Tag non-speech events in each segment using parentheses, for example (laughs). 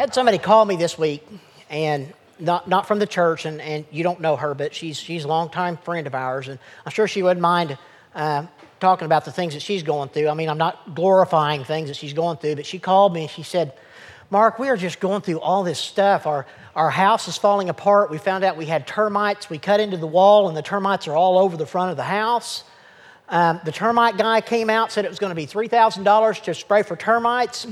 had somebody call me this week, and not, not from the church, and, and you don't know her, but she's, she's a longtime friend of ours, and I'm sure she wouldn't mind uh, talking about the things that she's going through. I mean, I'm not glorifying things that she's going through, but she called me and she said, Mark, we are just going through all this stuff. Our, our house is falling apart. We found out we had termites. We cut into the wall, and the termites are all over the front of the house. Um, the termite guy came out, said it was going to be $3,000 to spray for termites.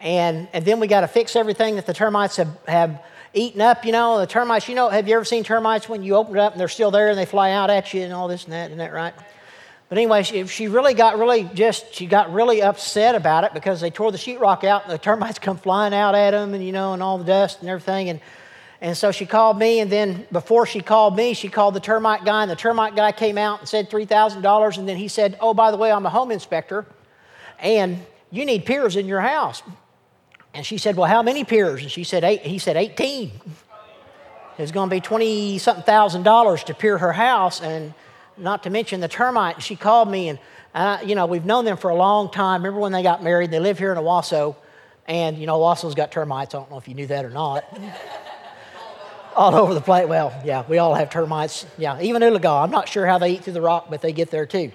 And, and then we got to fix everything that the termites have, have eaten up, you know. The termites, you know, have you ever seen termites when you open it up and they're still there and they fly out at you and all this and that? Isn't that right? But anyway, she, she really got really just, she got really upset about it because they tore the sheetrock out and the termites come flying out at them and, you know, and all the dust and everything. And, and so she called me, and then before she called me, she called the termite guy, and the termite guy came out and said $3,000. And then he said, Oh, by the way, I'm a home inspector, and you need piers in your house. And she said, Well, how many piers? And she said, Eight. He said, 18. It's going to be 20 something thousand dollars to pier her house, and not to mention the termite. And she called me, and uh, you know, we've known them for a long time. Remember when they got married? They live here in Owasso, and you know, Owasso's got termites. I don't know if you knew that or not. (laughs) all over the place. Well, yeah, we all have termites. Yeah, even Oologah. I'm not sure how they eat through the rock, but they get there too.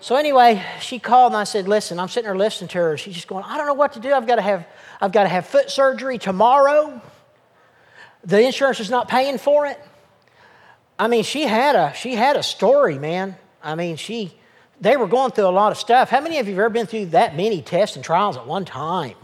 So anyway, she called and I said, "Listen, I'm sitting there listening to her. She's just going, I don't know what to do. I've got to have, I've got to have foot surgery tomorrow. The insurance is not paying for it. I mean, she had a, she had a story, man. I mean, she, they were going through a lot of stuff. How many of you have ever been through that many tests and trials at one time?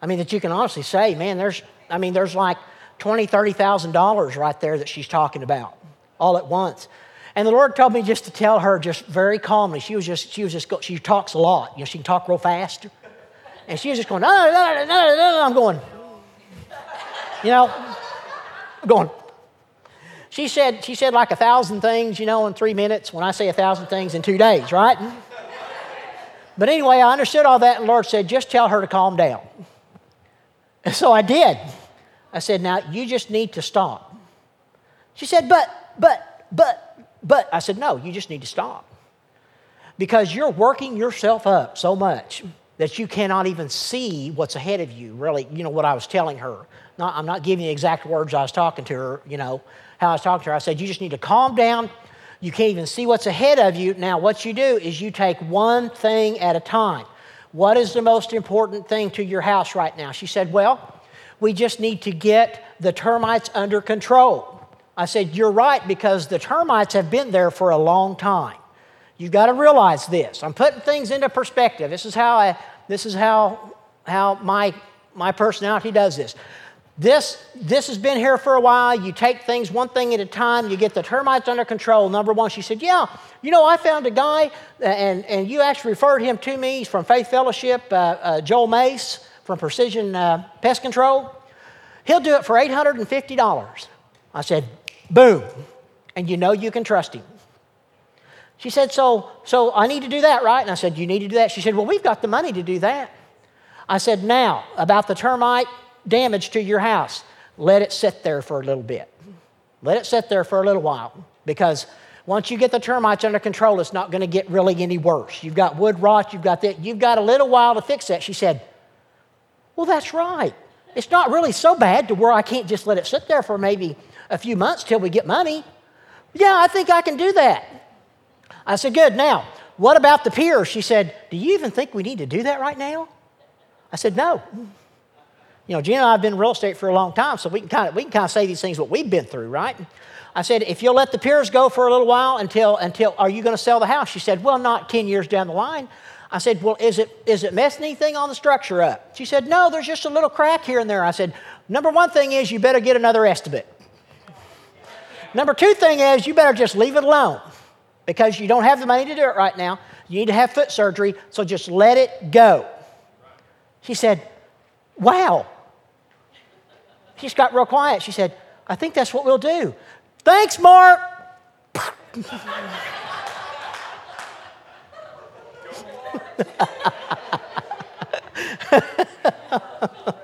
I mean, that you can honestly say, man, there's, I mean, there's like twenty, thirty thousand dollars right there that she's talking about all at once. And the Lord told me just to tell her just very calmly. She was just, she was just, she talks a lot. You know, she can talk real fast. And she was just going, no, no, no, no, no. I'm going, you know, going. She said, she said like a thousand things, you know, in three minutes. When I say a thousand things in two days, right? But anyway, I understood all that, and Lord said, just tell her to calm down. And so I did. I said, Now you just need to stop. She said, But, but, but, but. I said, No, you just need to stop. Because you're working yourself up so much that you cannot even see what's ahead of you, really, you know, what I was telling her. Not, I'm not giving the exact words I was talking to her, you know, how I was talking to her. I said, You just need to calm down. You can't even see what's ahead of you. Now, what you do is you take one thing at a time. What is the most important thing to your house right now? She said, Well, we just need to get the termites under control. I said, You're right, because the termites have been there for a long time. You've got to realize this. I'm putting things into perspective. This is how, I, this is how, how my, my personality does this. This, this has been here for a while. You take things one thing at a time. You get the termites under control. Number one, she said, Yeah, you know, I found a guy, and, and you actually referred him to me. He's from Faith Fellowship, uh, uh, Joel Mace from Precision uh, Pest Control. He'll do it for $850. I said, boom. And you know you can trust him. She said, so, so I need to do that, right? And I said, You need to do that. She said, Well, we've got the money to do that. I said, Now, about the termite damage to your house, let it sit there for a little bit. Let it sit there for a little while because once you get the termites under control, it's not going to get really any worse. You've got wood rot, you've got that, you've got a little while to fix that. She said, well, that's right. It's not really so bad to where I can't just let it sit there for maybe a few months till we get money. Yeah, I think I can do that. I said, Good. Now, what about the pier? She said, Do you even think we need to do that right now? I said, No. You know, Gina and I have been in real estate for a long time, so we can kind of we can kind of say these things what we've been through, right? I said, if you'll let the piers go for a little while until until are you going to sell the house? She said, Well, not 10 years down the line. I said, Well, is it, is it messing anything on the structure up? She said, No, there's just a little crack here and there. I said, Number one thing is you better get another estimate. Number two thing is you better just leave it alone because you don't have the money to do it right now. You need to have foot surgery, so just let it go. She said, Wow. She just got real quiet. She said, I think that's what we'll do. Thanks, Mark. (laughs)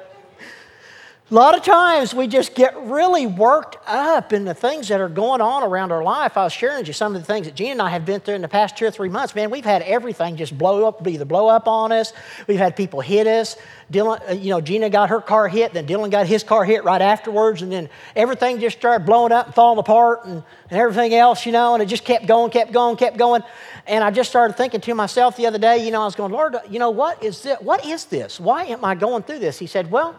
A lot of times we just get really worked up in the things that are going on around our life. I was sharing with you some of the things that Gina and I have been through in the past two or three months. Man, we've had everything just blow up, either blow up on us. We've had people hit us. Dylan, uh, you know, Gina got her car hit, then Dylan got his car hit right afterwards, and then everything just started blowing up and falling apart and, and everything else, you know, and it just kept going, kept going, kept going. And I just started thinking to myself the other day, you know, I was going, Lord, you know, what is this? What is this? Why am I going through this? He said, Well,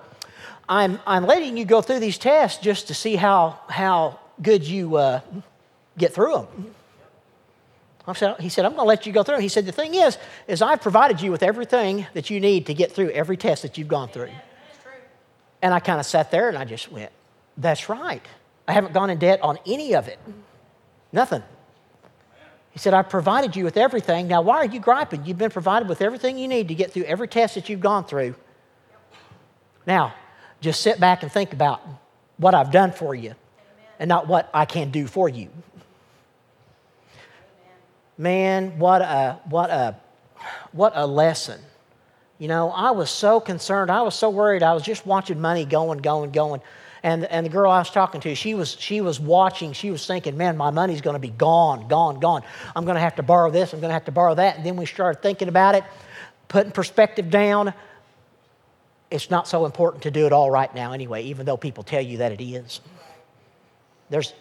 I'm, I'm letting you go through these tests just to see how, how good you uh, get through them. I said, he said, I'm going to let you go through. He said, the thing is, is I've provided you with everything that you need to get through every test that you've gone through. And I kind of sat there and I just went, that's right. I haven't gone in debt on any of it. Nothing. He said, I've provided you with everything. Now, why are you griping? You've been provided with everything you need to get through every test that you've gone through. Now, just sit back and think about what I've done for you Amen. and not what I can do for you. Amen. Man, what a, what, a, what a lesson. You know, I was so concerned. I was so worried. I was just watching money going, going, going. And, and the girl I was talking to, she was, she was watching. She was thinking, man, my money's going to be gone, gone, gone. I'm going to have to borrow this. I'm going to have to borrow that. And then we started thinking about it, putting perspective down it's not so important to do it all right now anyway, even though people tell you that it is. There's,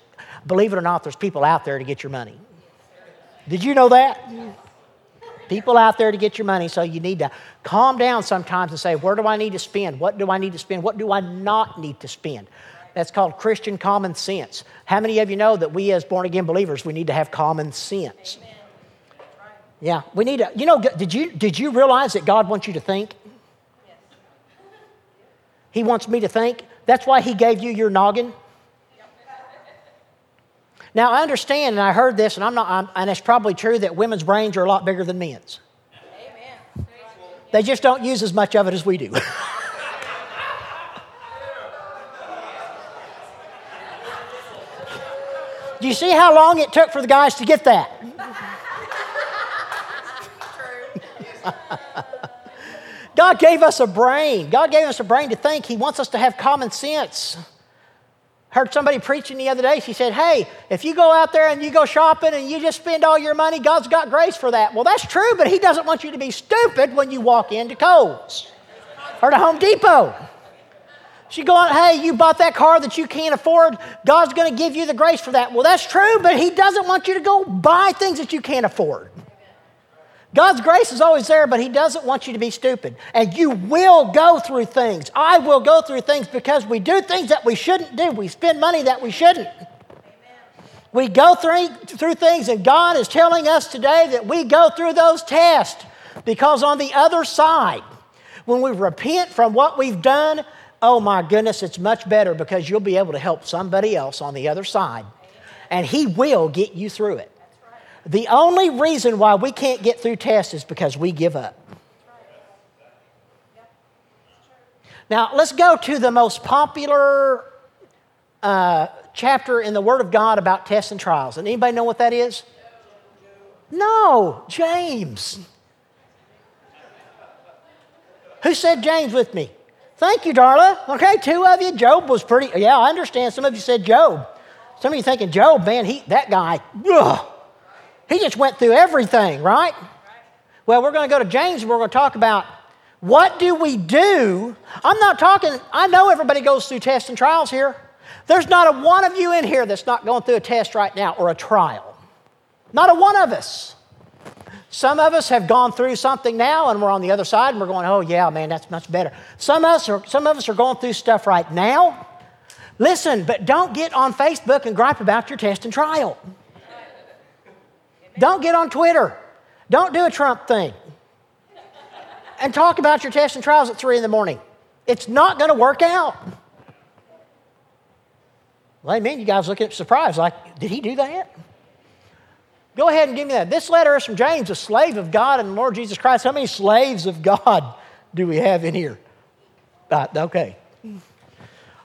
believe it or not, there's people out there to get your money. Did you know that? People out there to get your money, so you need to calm down sometimes and say, Where do I need to spend? What do I need to spend? What do I not need to spend? That's called Christian common sense. How many of you know that we, as born again believers, we need to have common sense? Yeah, we need to. You know, did you, did you realize that God wants you to think? He wants me to think. That's why He gave you your noggin. Now, I understand, and I heard this, and, I'm not, I'm, and it's probably true that women's brains are a lot bigger than men's. Amen. They just don't use as much of it as we do. (laughs) do you see how long it took for the guys to get that? God gave us a brain. God gave us a brain to think. He wants us to have common sense. Heard somebody preaching the other day. She said, Hey, if you go out there and you go shopping and you just spend all your money, God's got grace for that. Well, that's true, but He doesn't want you to be stupid when you walk into Kohl's or to Home Depot. She going, hey, you bought that car that you can't afford. God's going to give you the grace for that. Well, that's true, but He doesn't want you to go buy things that you can't afford. God's grace is always there, but He doesn't want you to be stupid. And you will go through things. I will go through things because we do things that we shouldn't do. We spend money that we shouldn't. We go through, through things, and God is telling us today that we go through those tests because on the other side, when we repent from what we've done, oh my goodness, it's much better because you'll be able to help somebody else on the other side. And He will get you through it. The only reason why we can't get through tests is because we give up. Now, let's go to the most popular uh, chapter in the Word of God about tests and trials. And anybody know what that is? No, James. Who said James with me? Thank you, Darla. Okay, two of you. Job was pretty. Yeah, I understand. Some of you said Job. Some of you thinking Job, man, he that guy. Ugh. He just went through everything, right? Well, we're going to go to James and we're going to talk about what do we do? I'm not talking, I know everybody goes through tests and trials here. There's not a one of you in here that's not going through a test right now or a trial. Not a one of us. Some of us have gone through something now and we're on the other side and we're going, oh, yeah, man, that's much better. Some of us are, some of us are going through stuff right now. Listen, but don't get on Facebook and gripe about your test and trial. Don't get on Twitter. Don't do a Trump thing. And talk about your tests and trials at 3 in the morning. It's not going to work out. Well, amen. You guys looking at surprised, like, did he do that? Go ahead and give me that. This letter is from James, a slave of God and the Lord Jesus Christ. How many slaves of God do we have in here? Uh, okay.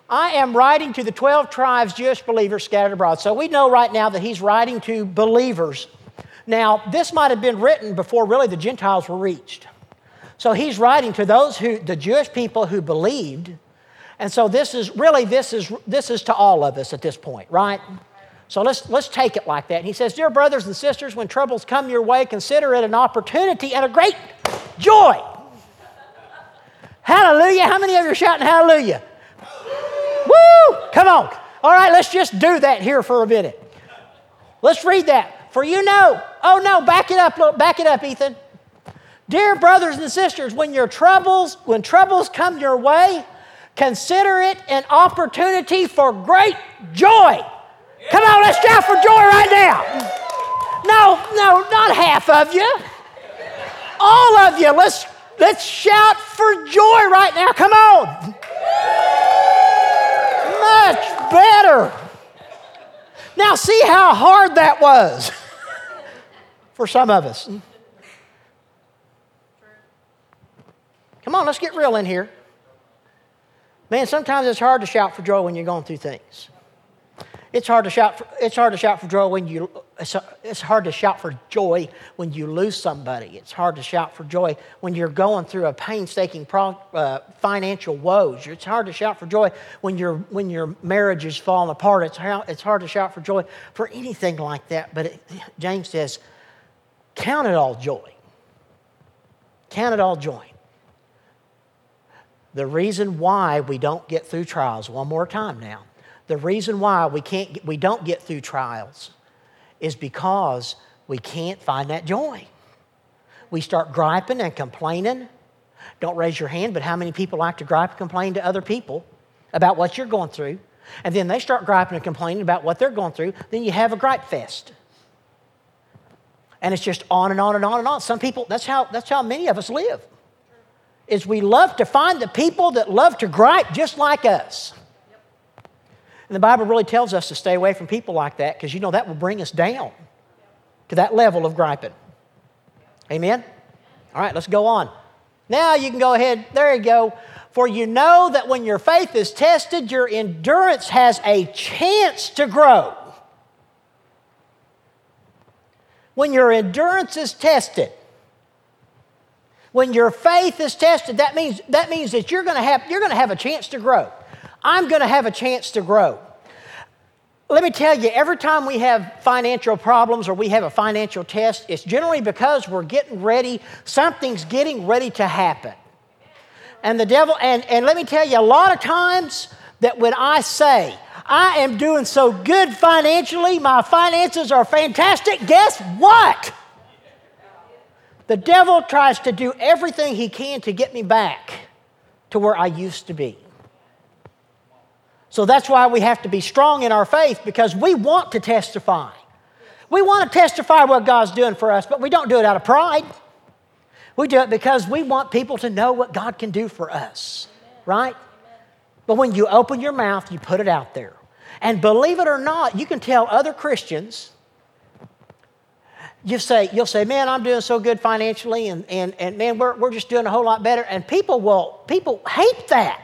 I am writing to the 12 tribes, Jewish believers scattered abroad. So we know right now that he's writing to believers now, this might have been written before really the Gentiles were reached. So he's writing to those who, the Jewish people who believed, And so this is really this is this is to all of us at this point, right? So let's let's take it like that. And he says, "Dear brothers and sisters, when troubles come your way, consider it an opportunity and a great joy." Hallelujah. How many of you are shouting hallelujah? Woo! Come on. All right, let's just do that here for a minute. Let's read that. For you know, oh no, back it up, back it up, Ethan. Dear brothers and sisters, when your troubles, when troubles come your way, consider it an opportunity for great joy. Come on, let's shout for joy right now. No, no, not half of you. All of you, let's let's shout for joy right now. Come on. Much better. Now, see how hard that was for some of us. Come on, let's get real in here. Man, sometimes it's hard to shout for joy when you're going through things. It's hard to shout for, it's hard to shout for joy when you it's, it's hard to shout for joy when you lose somebody. It's hard to shout for joy when you're going through a painstaking pro, uh, financial woes. It's hard to shout for joy when your when your marriage is falling apart. It's it's hard to shout for joy for anything like that. But it, James says, count it all joy. Count it all joy. The reason why we don't get through trials, one more time now, the reason why we, can't, we don't get through trials is because we can't find that joy. We start griping and complaining. Don't raise your hand, but how many people like to gripe and complain to other people about what you're going through? And then they start griping and complaining about what they're going through. Then you have a gripe fest. And it's just on and on and on and on. Some people, that's how, that's how many of us live. Is we love to find the people that love to gripe just like us. And the Bible really tells us to stay away from people like that because you know that will bring us down to that level of griping. Amen? All right, let's go on. Now you can go ahead. There you go. For you know that when your faith is tested, your endurance has a chance to grow. When your endurance is tested, when your faith is tested, that means, that means that you're going to have, you're going to have a chance to grow. I'm going to have a chance to grow. Let me tell you, every time we have financial problems or we have a financial test, it's generally because we're getting ready, something's getting ready to happen. And the devil, and, and let me tell you, a lot of times that when I say, I am doing so good financially, my finances are fantastic, guess what? The devil tries to do everything he can to get me back to where I used to be. So that's why we have to be strong in our faith because we want to testify. We want to testify what God's doing for us, but we don't do it out of pride. We do it because we want people to know what God can do for us, right? But when you open your mouth, you put it out there. And believe it or not, you can tell other Christians, you say, you'll say, man, I'm doing so good financially, and, and, and man, we're, we're just doing a whole lot better. And people will, people hate that.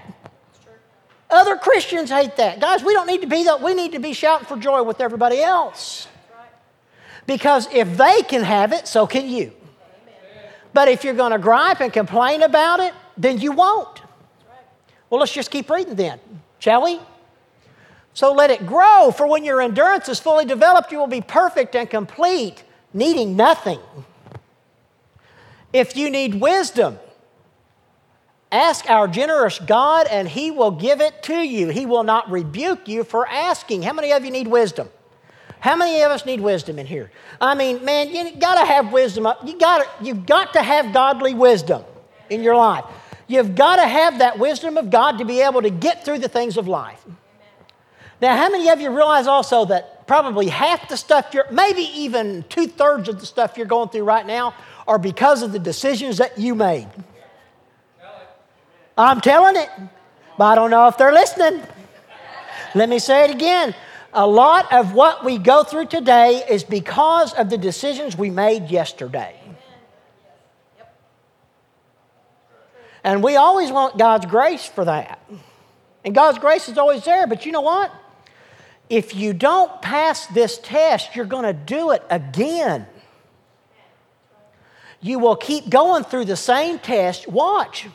Other Christians hate that. Guys, we don't need to be that. We need to be shouting for joy with everybody else. Because if they can have it, so can you. But if you're going to gripe and complain about it, then you won't. Well, let's just keep reading then, shall we? So let it grow, for when your endurance is fully developed, you will be perfect and complete, needing nothing. If you need wisdom, Ask our generous God, and He will give it to you. He will not rebuke you for asking. How many of you need wisdom? How many of us need wisdom in here? I mean, man, you got to have wisdom. You got you've got to have godly wisdom in your life. You've got to have that wisdom of God to be able to get through the things of life. Now, how many of you realize also that probably half the stuff you're, maybe even two thirds of the stuff you're going through right now, are because of the decisions that you made? I'm telling it, but I don't know if they're listening. Let me say it again. A lot of what we go through today is because of the decisions we made yesterday. And we always want God's grace for that. And God's grace is always there, but you know what? If you don't pass this test, you're going to do it again. You will keep going through the same test. Watch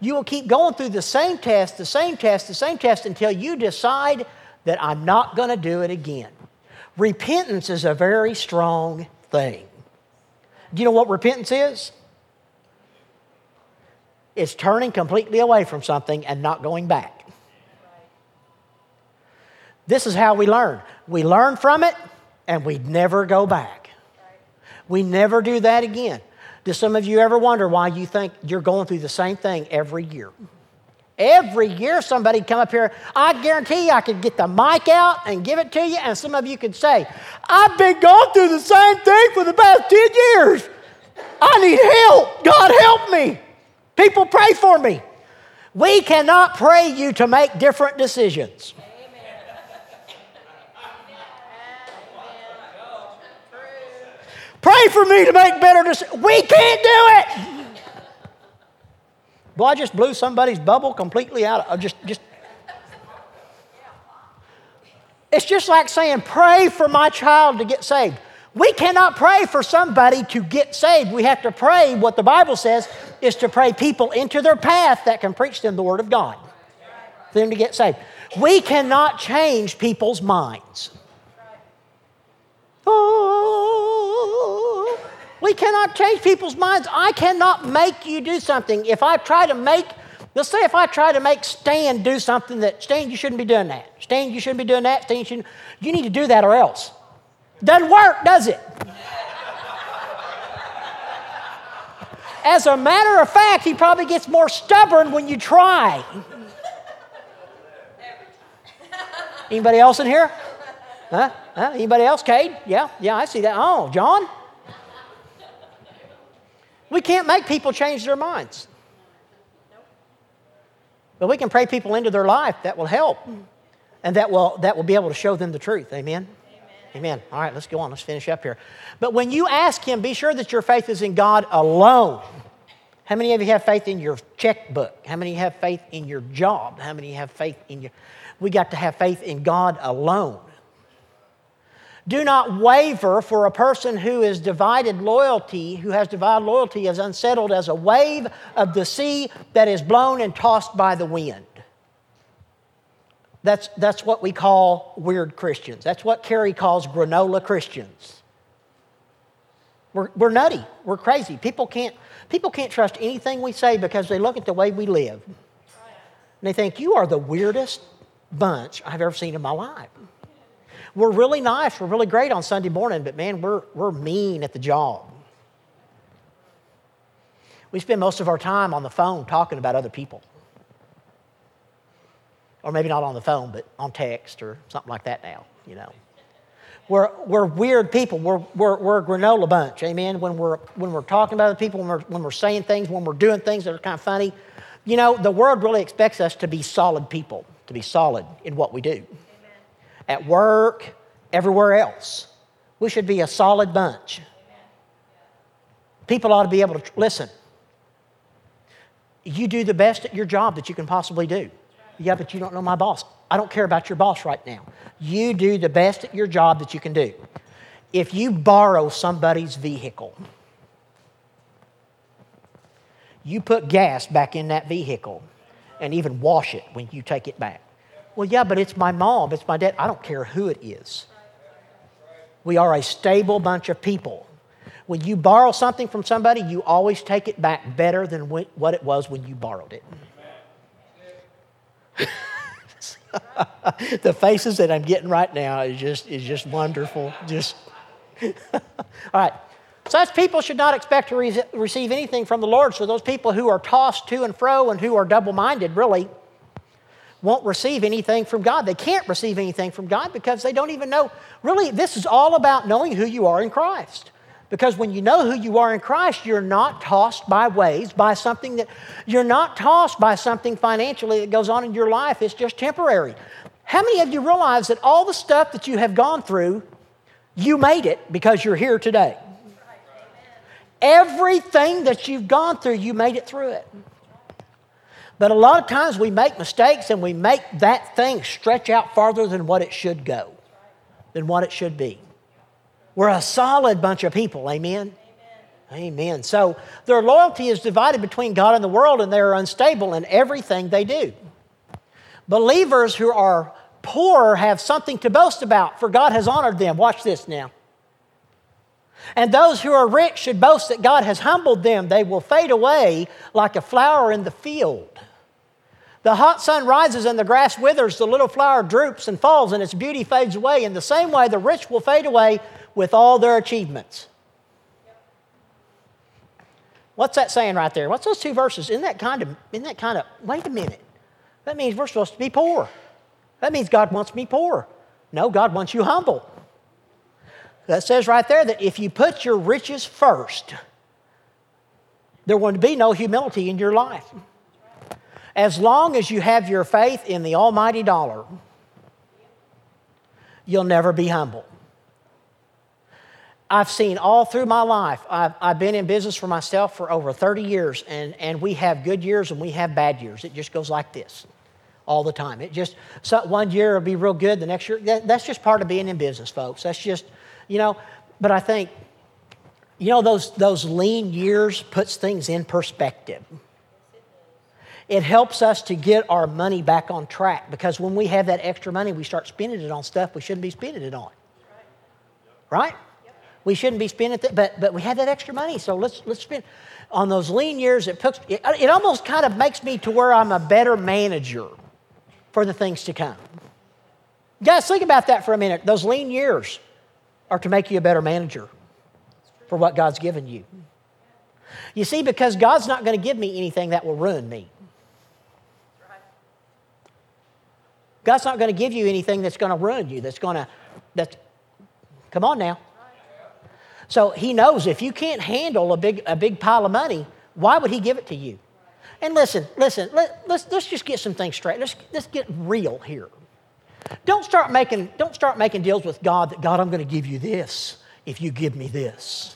You will keep going through the same test, the same test, the same test until you decide that I'm not going to do it again. Repentance is a very strong thing. Do you know what repentance is? It's turning completely away from something and not going back. This is how we learn. We learn from it and we never go back. We never do that again. Do some of you ever wonder why you think you're going through the same thing every year? Every year, somebody come up here. I guarantee you, I could get the mic out and give it to you, and some of you could say, "I've been going through the same thing for the past ten years. I need help. God help me. People pray for me." We cannot pray you to make different decisions. Pray for me to make better decisions. We can't do it. Boy, I just blew somebody's bubble completely out. Of, just, just. It's just like saying, pray for my child to get saved. We cannot pray for somebody to get saved. We have to pray what the Bible says is to pray people into their path that can preach them the Word of God for them to get saved. We cannot change people's minds. Oh, we cannot change people's minds. I cannot make you do something. If I try to make, let's say if I try to make Stan do something that, Stan, you shouldn't be doing that. Stan, you shouldn't be doing that. Stan, you shouldn't. You need to do that or else. Doesn't work, does it? As a matter of fact, he probably gets more stubborn when you try. Anybody else in here? Huh? huh? Anybody else? Cade? Yeah, yeah, I see that. Oh, John? We can't make people change their minds. But we can pray people into their life that will help and that will, that will be able to show them the truth. Amen? Amen. All right, let's go on. Let's finish up here. But when you ask Him, be sure that your faith is in God alone. How many of you have faith in your checkbook? How many have faith in your job? How many have faith in your. We got to have faith in God alone. Do not waver, for a person who is divided loyalty, who has divided loyalty, is unsettled as a wave of the sea that is blown and tossed by the wind. That's, that's what we call weird Christians. That's what Kerry calls granola Christians. We're, we're nutty. We're crazy. People can't, people can't trust anything we say because they look at the way we live. And they think, you are the weirdest bunch I've ever seen in my life. We're really nice, we're really great on Sunday morning, but man, we're, we're mean at the job. We spend most of our time on the phone talking about other people. Or maybe not on the phone, but on text or something like that now, you know. We're, we're weird people. We're, we're, we're a granola bunch, amen? When we're, when we're talking about other people, when we're, when we're saying things, when we're doing things that are kind of funny. You know, the world really expects us to be solid people, to be solid in what we do at work, everywhere else. We should be a solid bunch. People ought to be able to listen. You do the best at your job that you can possibly do. Yeah, but you don't know my boss. I don't care about your boss right now. You do the best at your job that you can do. If you borrow somebody's vehicle, you put gas back in that vehicle and even wash it when you take it back. Well, yeah, but it's my mom, it's my dad. I don't care who it is. We are a stable bunch of people. When you borrow something from somebody, you always take it back better than what it was when you borrowed it. (laughs) the faces that I'm getting right now is just, is just wonderful. Just (laughs) all right. Such people should not expect to re- receive anything from the Lord. So those people who are tossed to and fro and who are double-minded, really, won't receive anything from God. They can't receive anything from God because they don't even know. Really, this is all about knowing who you are in Christ. Because when you know who you are in Christ, you're not tossed by waves, by something that you're not tossed by something financially that goes on in your life. It's just temporary. How many of you realize that all the stuff that you have gone through, you made it because you're here today? Everything that you've gone through, you made it through it. But a lot of times we make mistakes and we make that thing stretch out farther than what it should go, than what it should be. We're a solid bunch of people, amen? Amen. So their loyalty is divided between God and the world, and they are unstable in everything they do. Believers who are poor have something to boast about, for God has honored them. Watch this now. And those who are rich should boast that God has humbled them. They will fade away like a flower in the field. The hot sun rises and the grass withers, the little flower droops and falls, and its beauty fades away. In the same way, the rich will fade away with all their achievements. What's that saying right there? What's those two verses? Isn't that kind of, isn't that kind of, wait a minute. That means we're supposed to be poor. That means God wants me poor. No, God wants you humble. That says right there that if you put your riches first, there will be no humility in your life. As long as you have your faith in the almighty dollar, you'll never be humble. I've seen all through my life, I've, I've been in business for myself for over 30 years, and, and we have good years and we have bad years. It just goes like this all the time. It just, so one year will be real good, the next year, that, that's just part of being in business, folks. That's just, you know, but I think, you know, those, those lean years puts things in perspective. It helps us to get our money back on track because when we have that extra money, we start spending it on stuff we shouldn't be spending it on. Right? We shouldn't be spending it, but, but we have that extra money, so let's, let's spend. On those lean years, it, puts, it, it almost kind of makes me to where I'm a better manager for the things to come. Guys, think about that for a minute. Those lean years are to make you a better manager for what God's given you. You see, because God's not going to give me anything that will ruin me. God's not going to give you anything that's going to ruin you, that's going to, that's, come on now. So he knows if you can't handle a big, a big pile of money, why would he give it to you? And listen, listen, let, let's, let's just get some things straight. Let's, let's get real here. Don't start, making, don't start making deals with God that, God, I'm going to give you this if you give me this.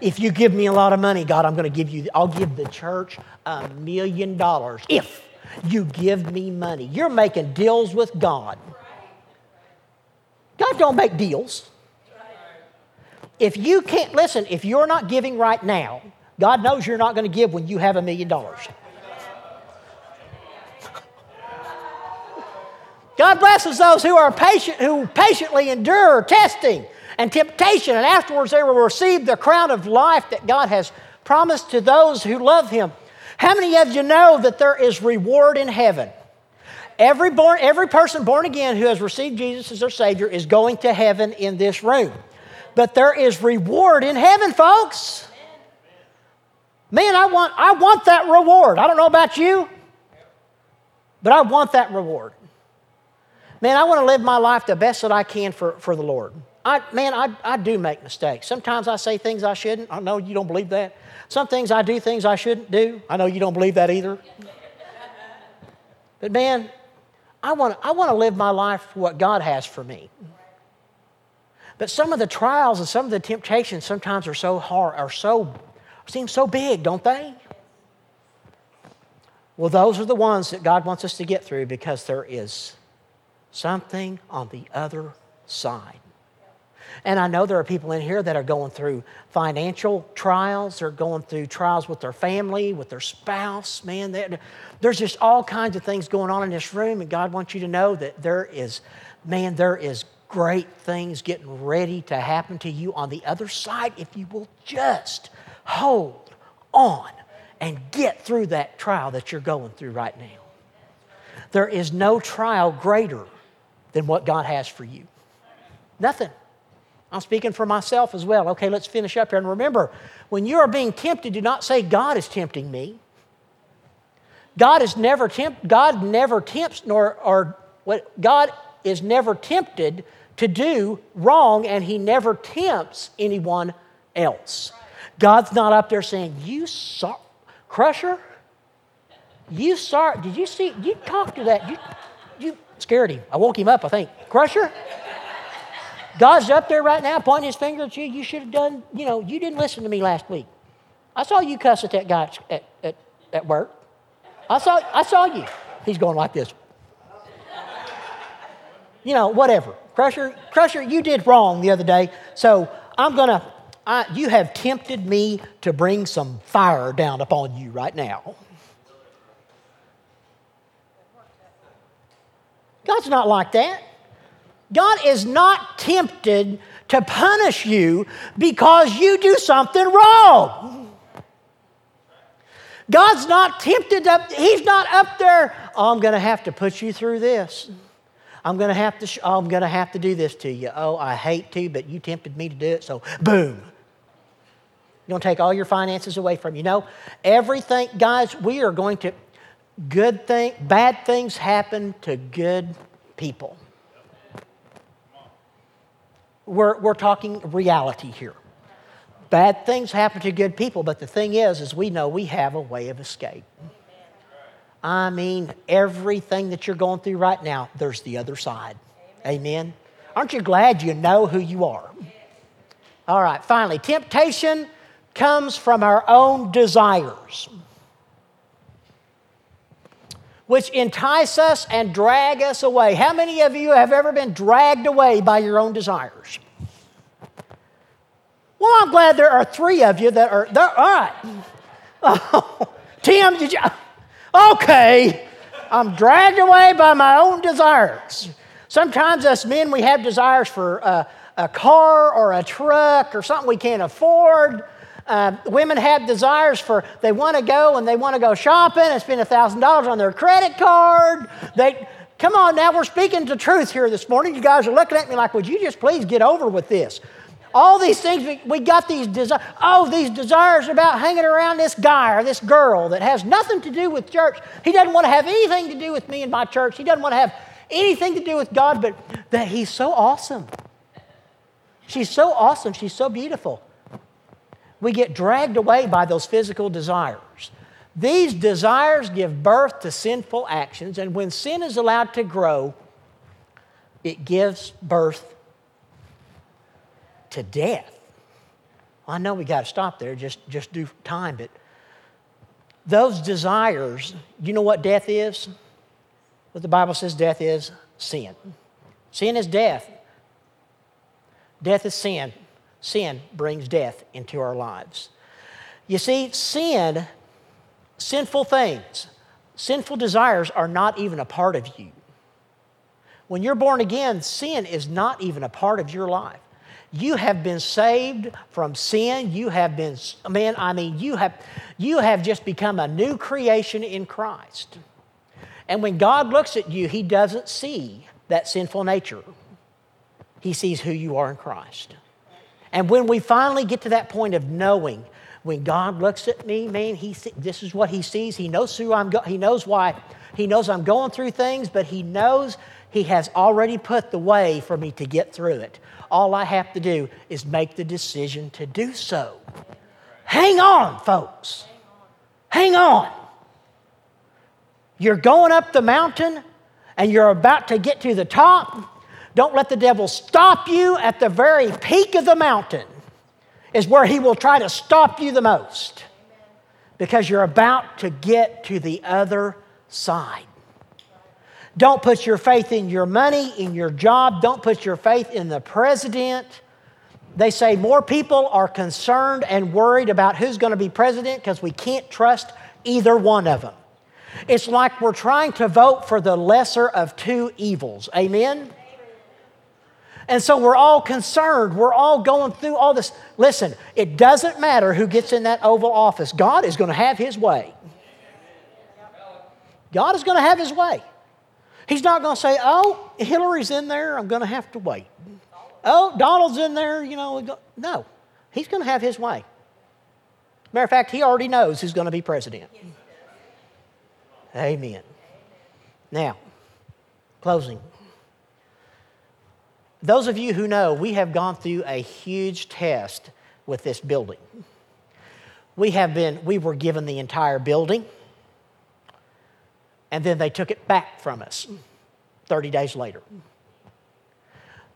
If you give me a lot of money, God, I'm going to give you, I'll give the church a million dollars if you give me money. You're making deals with God. God don't make deals. If you can't, listen, if you're not giving right now, God knows you're not going to give when you have a million dollars. God blesses those who are patient, who patiently endure testing and temptation, and afterwards they will receive the crown of life that God has promised to those who love Him. How many of you know that there is reward in heaven? Every, born, every person born again who has received Jesus as their Savior is going to heaven in this room. But there is reward in heaven, folks. Man, I want, I want that reward. I don't know about you, but I want that reward. Man, I want to live my life the best that I can for, for the Lord. I, man, I, I do make mistakes. Sometimes I say things I shouldn't. I know you don't believe that. Some things I do things I shouldn't do. I know you don't believe that either. But man, I want, I want to live my life for what God has for me. But some of the trials and some of the temptations sometimes are so hard, are so, seem so big, don't they? Well, those are the ones that God wants us to get through because there is something on the other side. And I know there are people in here that are going through financial trials. They're going through trials with their family, with their spouse. Man, there's just all kinds of things going on in this room. And God wants you to know that there is, man, there is great things getting ready to happen to you on the other side if you will just hold on and get through that trial that you're going through right now. There is no trial greater than what God has for you. Nothing. I'm speaking for myself as well. Okay, let's finish up here. And remember, when you are being tempted, do not say, God is tempting me. God is never tempt, God never tempts, nor or what God is never tempted to do wrong, and He never tempts anyone else. God's not up there saying, You saw Crusher? You saw did you see you talked to that? You you scared him. I woke him up, I think. Crusher? God's up there right now pointing his finger at you. You should have done, you know, you didn't listen to me last week. I saw you cuss at that guy at, at, at work. I saw, I saw you. He's going like this. You know, whatever. Crusher, Crusher, you did wrong the other day. So I'm gonna, I, you have tempted me to bring some fire down upon you right now. God's not like that. God is not tempted to punish you because you do something wrong. God's not tempted up, He's not up there, oh, I'm to have to put you through this. I'm to have to, oh, I'm to have to do this to you. Oh, I hate to, but you tempted me to do it, so boom. You're to take all your finances away from you. No, everything, guys, we are going to, good thing, bad things happen to good people. We're, we're talking reality here. Bad things happen to good people, but the thing is, is we know we have a way of escape. I mean, everything that you're going through right now, there's the other side. Amen. Aren't you glad you know who you are? All right, finally, temptation comes from our own desires, which entice us and drag us away. How many of you have ever been dragged away by your own desires? Well, I'm glad there are three of you that are there. All right. Oh, (laughs) Tim, did you? Okay. I'm dragged away by my own desires. Sometimes us men, we have desires for a, a car or a truck or something we can't afford. Uh, women have desires for they want to go and they want to go shopping and spend $1,000 on their credit card. They, come on now, we're speaking the truth here this morning. You guys are looking at me like, would you just please get over with this? All these things, we, we got these desires. Oh, these desires about hanging around this guy or this girl that has nothing to do with church. He doesn't want to have anything to do with me and my church. He doesn't want to have anything to do with God, but that he's so awesome. She's so awesome. She's so beautiful. We get dragged away by those physical desires. These desires give birth to sinful actions, and when sin is allowed to grow, it gives birth to death. I know we got to stop there, just, just do time, but those desires, you know what death is? What the Bible says death is? Sin. Sin is death. Death is sin. Sin brings death into our lives. You see, sin, sinful things, sinful desires are not even a part of you. When you're born again, sin is not even a part of your life. You have been saved from sin. You have been, man, I mean, you have, you have just become a new creation in Christ. And when God looks at you, He doesn't see that sinful nature, He sees who you are in Christ. And when we finally get to that point of knowing, when God looks at me, man, he this is what He sees. He knows who I'm. Go- he knows why. He knows I'm going through things, but He knows He has already put the way for me to get through it. All I have to do is make the decision to do so. Hang on, folks. Hang on. You're going up the mountain and you're about to get to the top. Don't let the devil stop you at the very peak of the mountain, is where he will try to stop you the most because you're about to get to the other side. Don't put your faith in your money, in your job. Don't put your faith in the president. They say more people are concerned and worried about who's going to be president because we can't trust either one of them. It's like we're trying to vote for the lesser of two evils. Amen? And so we're all concerned. We're all going through all this. Listen, it doesn't matter who gets in that Oval Office, God is going to have His way. God is going to have His way. He's not going to say, oh, Hillary's in there, I'm going to have to wait. Oh, Donald's in there, you know. No, he's going to have his way. Matter of fact, he already knows who's going to be president. Amen. Now, closing. Those of you who know, we have gone through a huge test with this building. We have been, we were given the entire building and then they took it back from us 30 days later.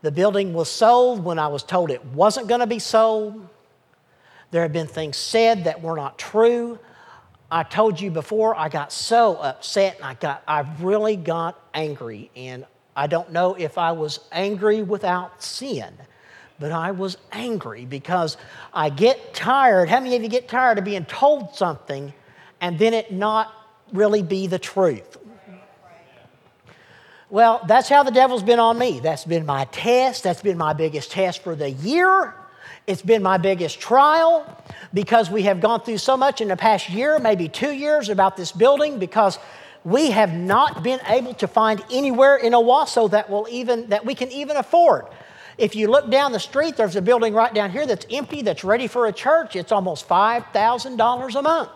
The building was sold when I was told it wasn't going to be sold. There have been things said that were not true. I told you before, I got so upset and I got I really got angry and I don't know if I was angry without sin, but I was angry because I get tired. How many of you get tired of being told something and then it not really be the truth? Well, that's how the devil's been on me. That's been my test. That's been my biggest test for the year. It's been my biggest trial because we have gone through so much in the past year, maybe two years, about this building because we have not been able to find anywhere in Owasso that will even that we can even afford. If you look down the street, there's a building right down here that's empty, that's ready for a church. It's almost $5,000 a month.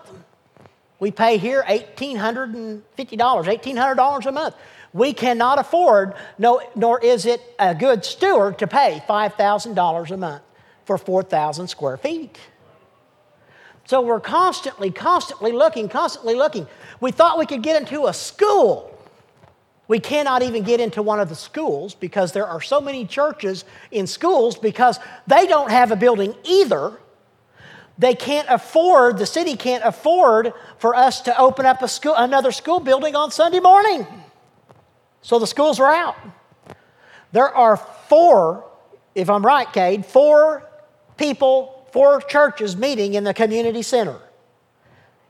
We pay here $1,850, $1,800 a month. We cannot afford, no, nor is it a good steward to pay $5,000 a month for 4,000 square feet. So we're constantly, constantly looking, constantly looking. We thought we could get into a school. We cannot even get into one of the schools because there are so many churches in schools because they don't have a building either. They can't afford, the city can't afford for us to open up a school, another school building on Sunday morning. So the schools are out. There are four, if I'm right, Cade, four people, four churches meeting in the community center.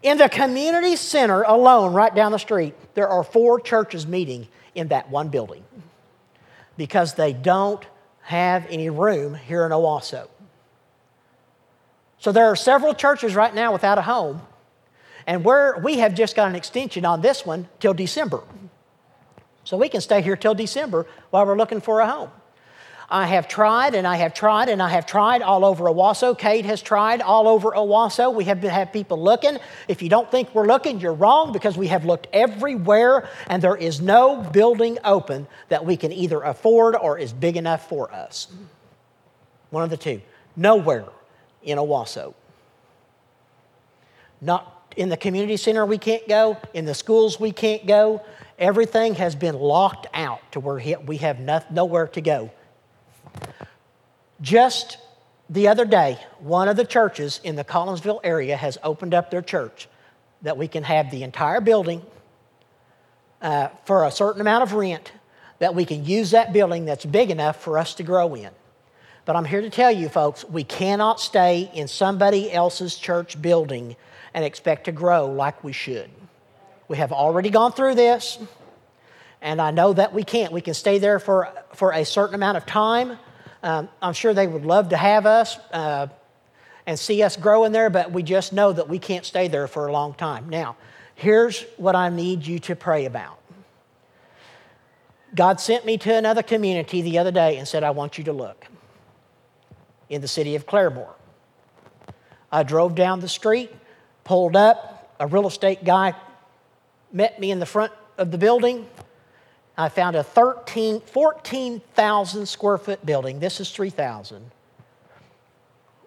In the community center alone, right down the street, there are four churches meeting in that one building because they don't have any room here in Owasso. So there are several churches right now without a home, and we're, we have just got an extension on this one till December. So we can stay here till December while we're looking for a home. I have tried and I have tried and I have tried all over Owasso. Kate has tried all over Owasso. We have had people looking. If you don't think we're looking, you're wrong because we have looked everywhere and there is no building open that we can either afford or is big enough for us. One of the two. Nowhere in Owasso. Not in the community center, we can't go. In the schools, we can't go. Everything has been locked out to where we have nowhere to go just the other day, one of the churches in the Collinsville area has opened up their church that we can have the entire building uh, for a certain amount of rent, that we can use that building that's big enough for us to grow in. But I'm here to tell you, folks, we cannot stay in somebody else's church building and expect to grow like we should. We have already gone through this, and I know that we can't. We can stay there for, for a certain amount of time um, I'm sure they would love to have us uh, and see us grow in there, but we just know that we can't stay there for a long time. Now, here's what I need you to pray about. God sent me to another community the other day and said, I want you to look in the city of Claremore. I drove down the street, pulled up, a real estate guy met me in the front of the building. I found a 13, 14,000 square foot building. This is 3,000.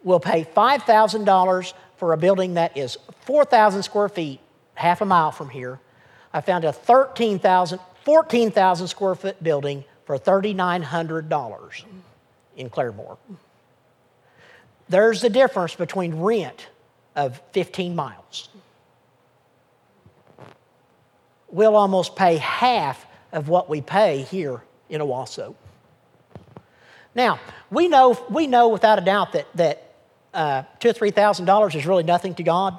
We'll pay $5,000 for a building that is 4,000 square feet, half a mile from here. I found a 13,000, 14,000 square foot building for $3,900 in Claremore. There's the difference between rent of 15 miles. We'll almost pay half of what we pay here in Owasso. Now, we know, we know without a doubt that, that uh, two or three thousand dollars is really nothing to God.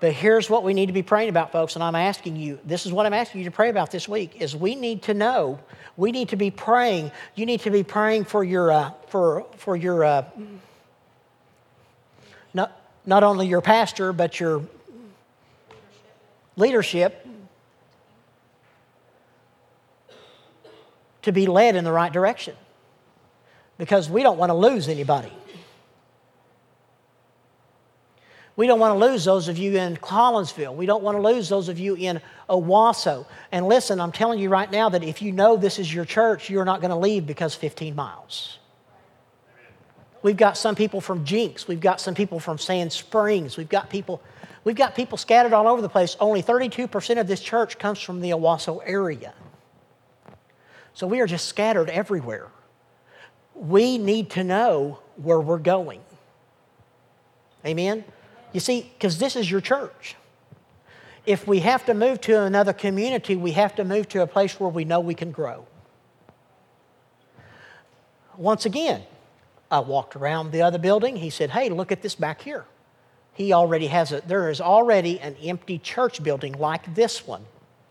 But here's what we need to be praying about, folks, and I'm asking you, this is what I'm asking you to pray about this week, is we need to know, we need to be praying, you need to be praying for your, uh, for, for your, uh, not, not only your pastor, but your leadership to be led in the right direction because we don't want to lose anybody. We don't want to lose those of you in Collinsville. We don't want to lose those of you in Owasso. And listen, I'm telling you right now that if you know this is your church, you're not going to leave because 15 miles. We've got some people from Jenks. We've got some people from Sand Springs. We've got people, we've got people scattered all over the place. Only 32% of this church comes from the Owasso area. So we are just scattered everywhere. We need to know where we're going. Amen? You see, because this is your church. If we have to move to another community, we have to move to a place where we know we can grow. once again, I walked around the other building. He said, Hey, look at this back here. He already has it. there is already an empty church building like this one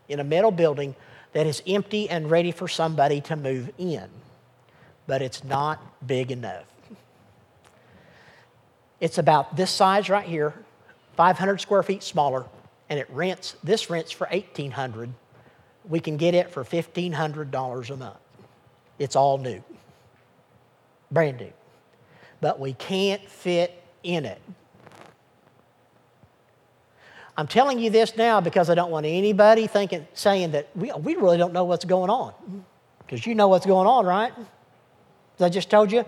in a metal building that is empty and ready for somebody to move in. But it's not big enough. It's about this size right here, 500 square feet smaller, and it rents, this rents for 1800 We can get it for $1,500 a month. It's all new, brand new. But we can't fit in it. I'm telling you this now because I don't want anybody thinking, saying that we, we really don't know what's going on. Because you know what's going on, right? As I just told you,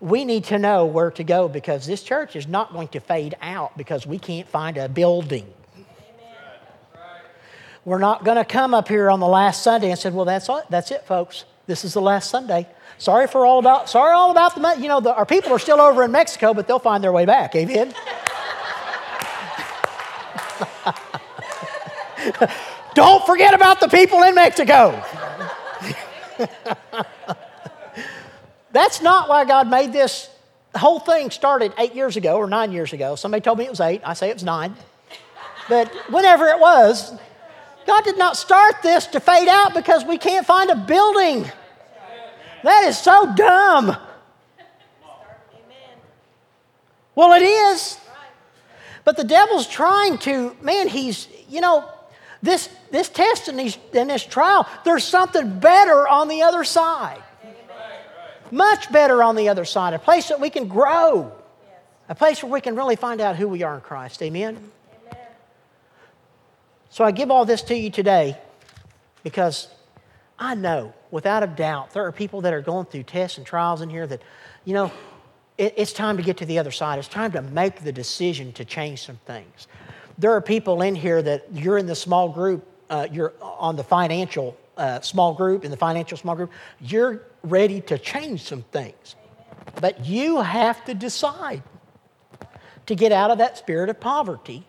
we need to know where to go because this church is not going to fade out because we can't find a building. We're not going to come up here on the last Sunday and say, "Well, that's it, that's it, folks. This is the last Sunday. Sorry for all about sorry all about the you know the, our people are still over in Mexico, but they'll find their way back. Amen." (laughs) Don't forget about the people in Mexico. (laughs) That's not why God made this. The whole thing started eight years ago or nine years ago. Somebody told me it was eight. I say it was nine. But whenever it was, God did not start this to fade out because we can't find a building. That is so dumb. Well, it is. But the devil's trying to, man, he's, you know, this, this test and, these, and this trial, there's something better on the other side. Much better on the other side. A place that we can grow. A place where we can really find out who we are in Christ. Amen? Amen. So I give all this to you today because I know, without a doubt, there are people that are going through tests and trials in here that, you know, it's time to get to the other side. It's time to make the decision to change some things. There are people in here that you're in the small group, uh, you're on the financial uh, small group, in the financial small group, you're ready to change some things. But you have to decide to get out of that spirit of poverty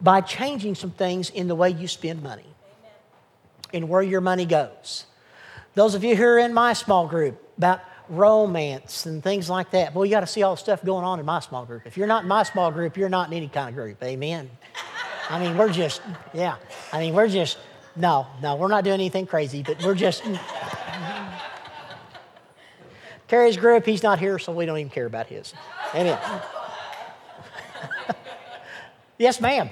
by changing some things in the way you spend money and where your money goes. Those of you who are in my small group, about romance and things like that. Well, you got to see all the stuff going on in my small group. If you're not in my small group, you're not in any kind of group. Amen. I mean, we're just, yeah. I mean, we're just, no, no, we're not doing anything crazy, but we're just. Mm. Terry's group, he's not here, so we don't even care about his. Amen. (laughs) yes, ma'am.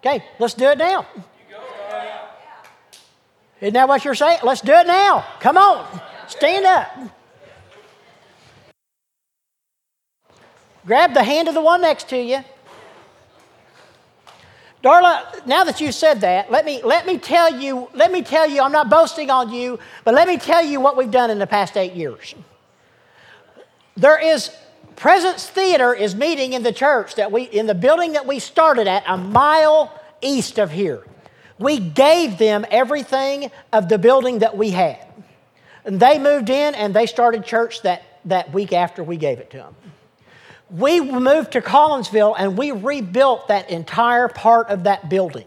Okay, let's do it now. Isn't that what you're saying? Let's do it now. Come on, stand up. Grab the hand of the one next to you. Darla, now that you said that, let me, let me tell you, let me tell you, I'm not boasting on you, but let me tell you what we've done in the past eight years. There is Presence Theater is meeting in the church that we, in the building that we started at, a mile east of here. We gave them everything of the building that we had. And they moved in and they started church that, that week after we gave it to them. We moved to Collinsville and we rebuilt that entire part of that building.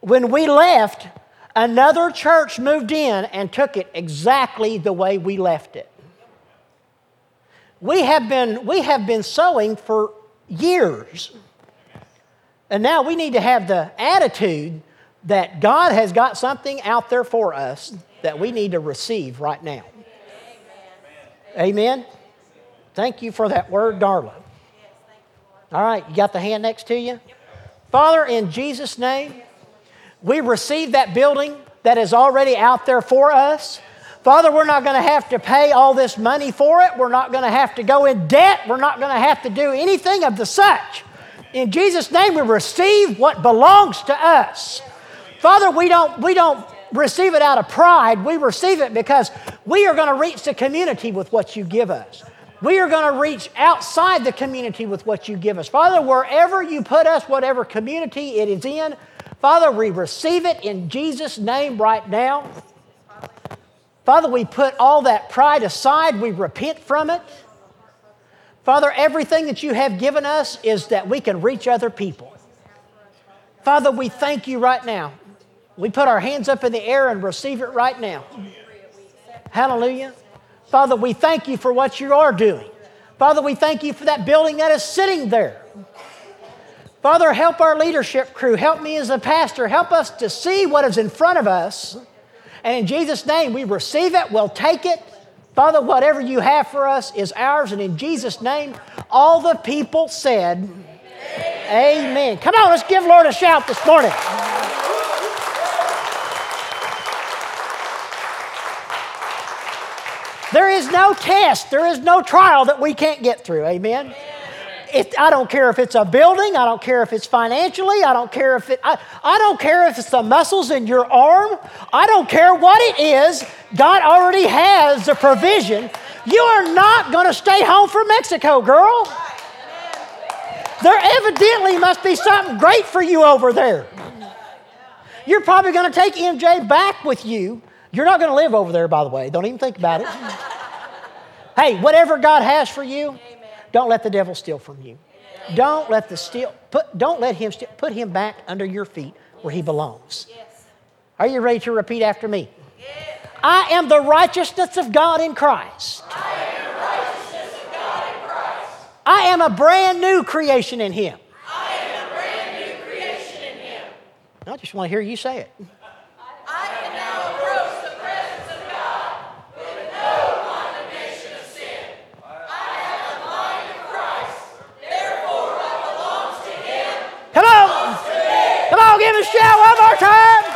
When we left, another church moved in and took it exactly the way we left it. We have been, we have been sowing for years. And now we need to have the attitude that God has got something out there for us that we need to receive right now. Amen. Thank you for that word, Darla. All right, you got the hand next to you? Father, in Jesus' name, we receive that building that is already out there for us. Father, we're not going to have to pay all this money for it. We're not going to have to go in debt. We're not going to have to do anything of the such. In Jesus' name, we receive what belongs to us. Father, we don't, we don't receive it out of pride. We receive it because we are going to reach the community with what you give us. We are going to reach outside the community with what you give us. Father, wherever you put us, whatever community it is in, Father, we receive it in Jesus' name right now. Father, we put all that pride aside, we repent from it. Father, everything that you have given us is that we can reach other people. Father, we thank you right now. We put our hands up in the air and receive it right now. Hallelujah. Father, we thank you for what you are doing. Father, we thank you for that building that is sitting there. Father, help our leadership crew. Help me as a pastor. Help us to see what is in front of us. And in Jesus' name, we receive it, we'll take it. Father, whatever you have for us is ours. And in Jesus' name, all the people said, Amen. Amen. Come on, let's give Lord a shout this morning. There is no test, there is no trial that we can't get through. Amen. It, I don't care if it's a building, I don't care if it's financially, I don't care if it, I, I don't care if it's the muscles in your arm, I don't care what it is, God already has the provision. You are not going to stay home from Mexico, girl. There evidently must be something great for you over there. You're probably going to take MJ back with you you're not going to live over there, by the way. Don't even think about it. hey, whatever God has for you. Don't let the devil steal from you. Don't let the steal put don't let him steal, put him back under your feet where he belongs. Are you ready to repeat after me? I am the righteousness of God in Christ. I am the righteousness of God in Christ. I am a brand new creation in him. I am a brand new creation in him. I just want to hear you say it. y'all a shout one more time?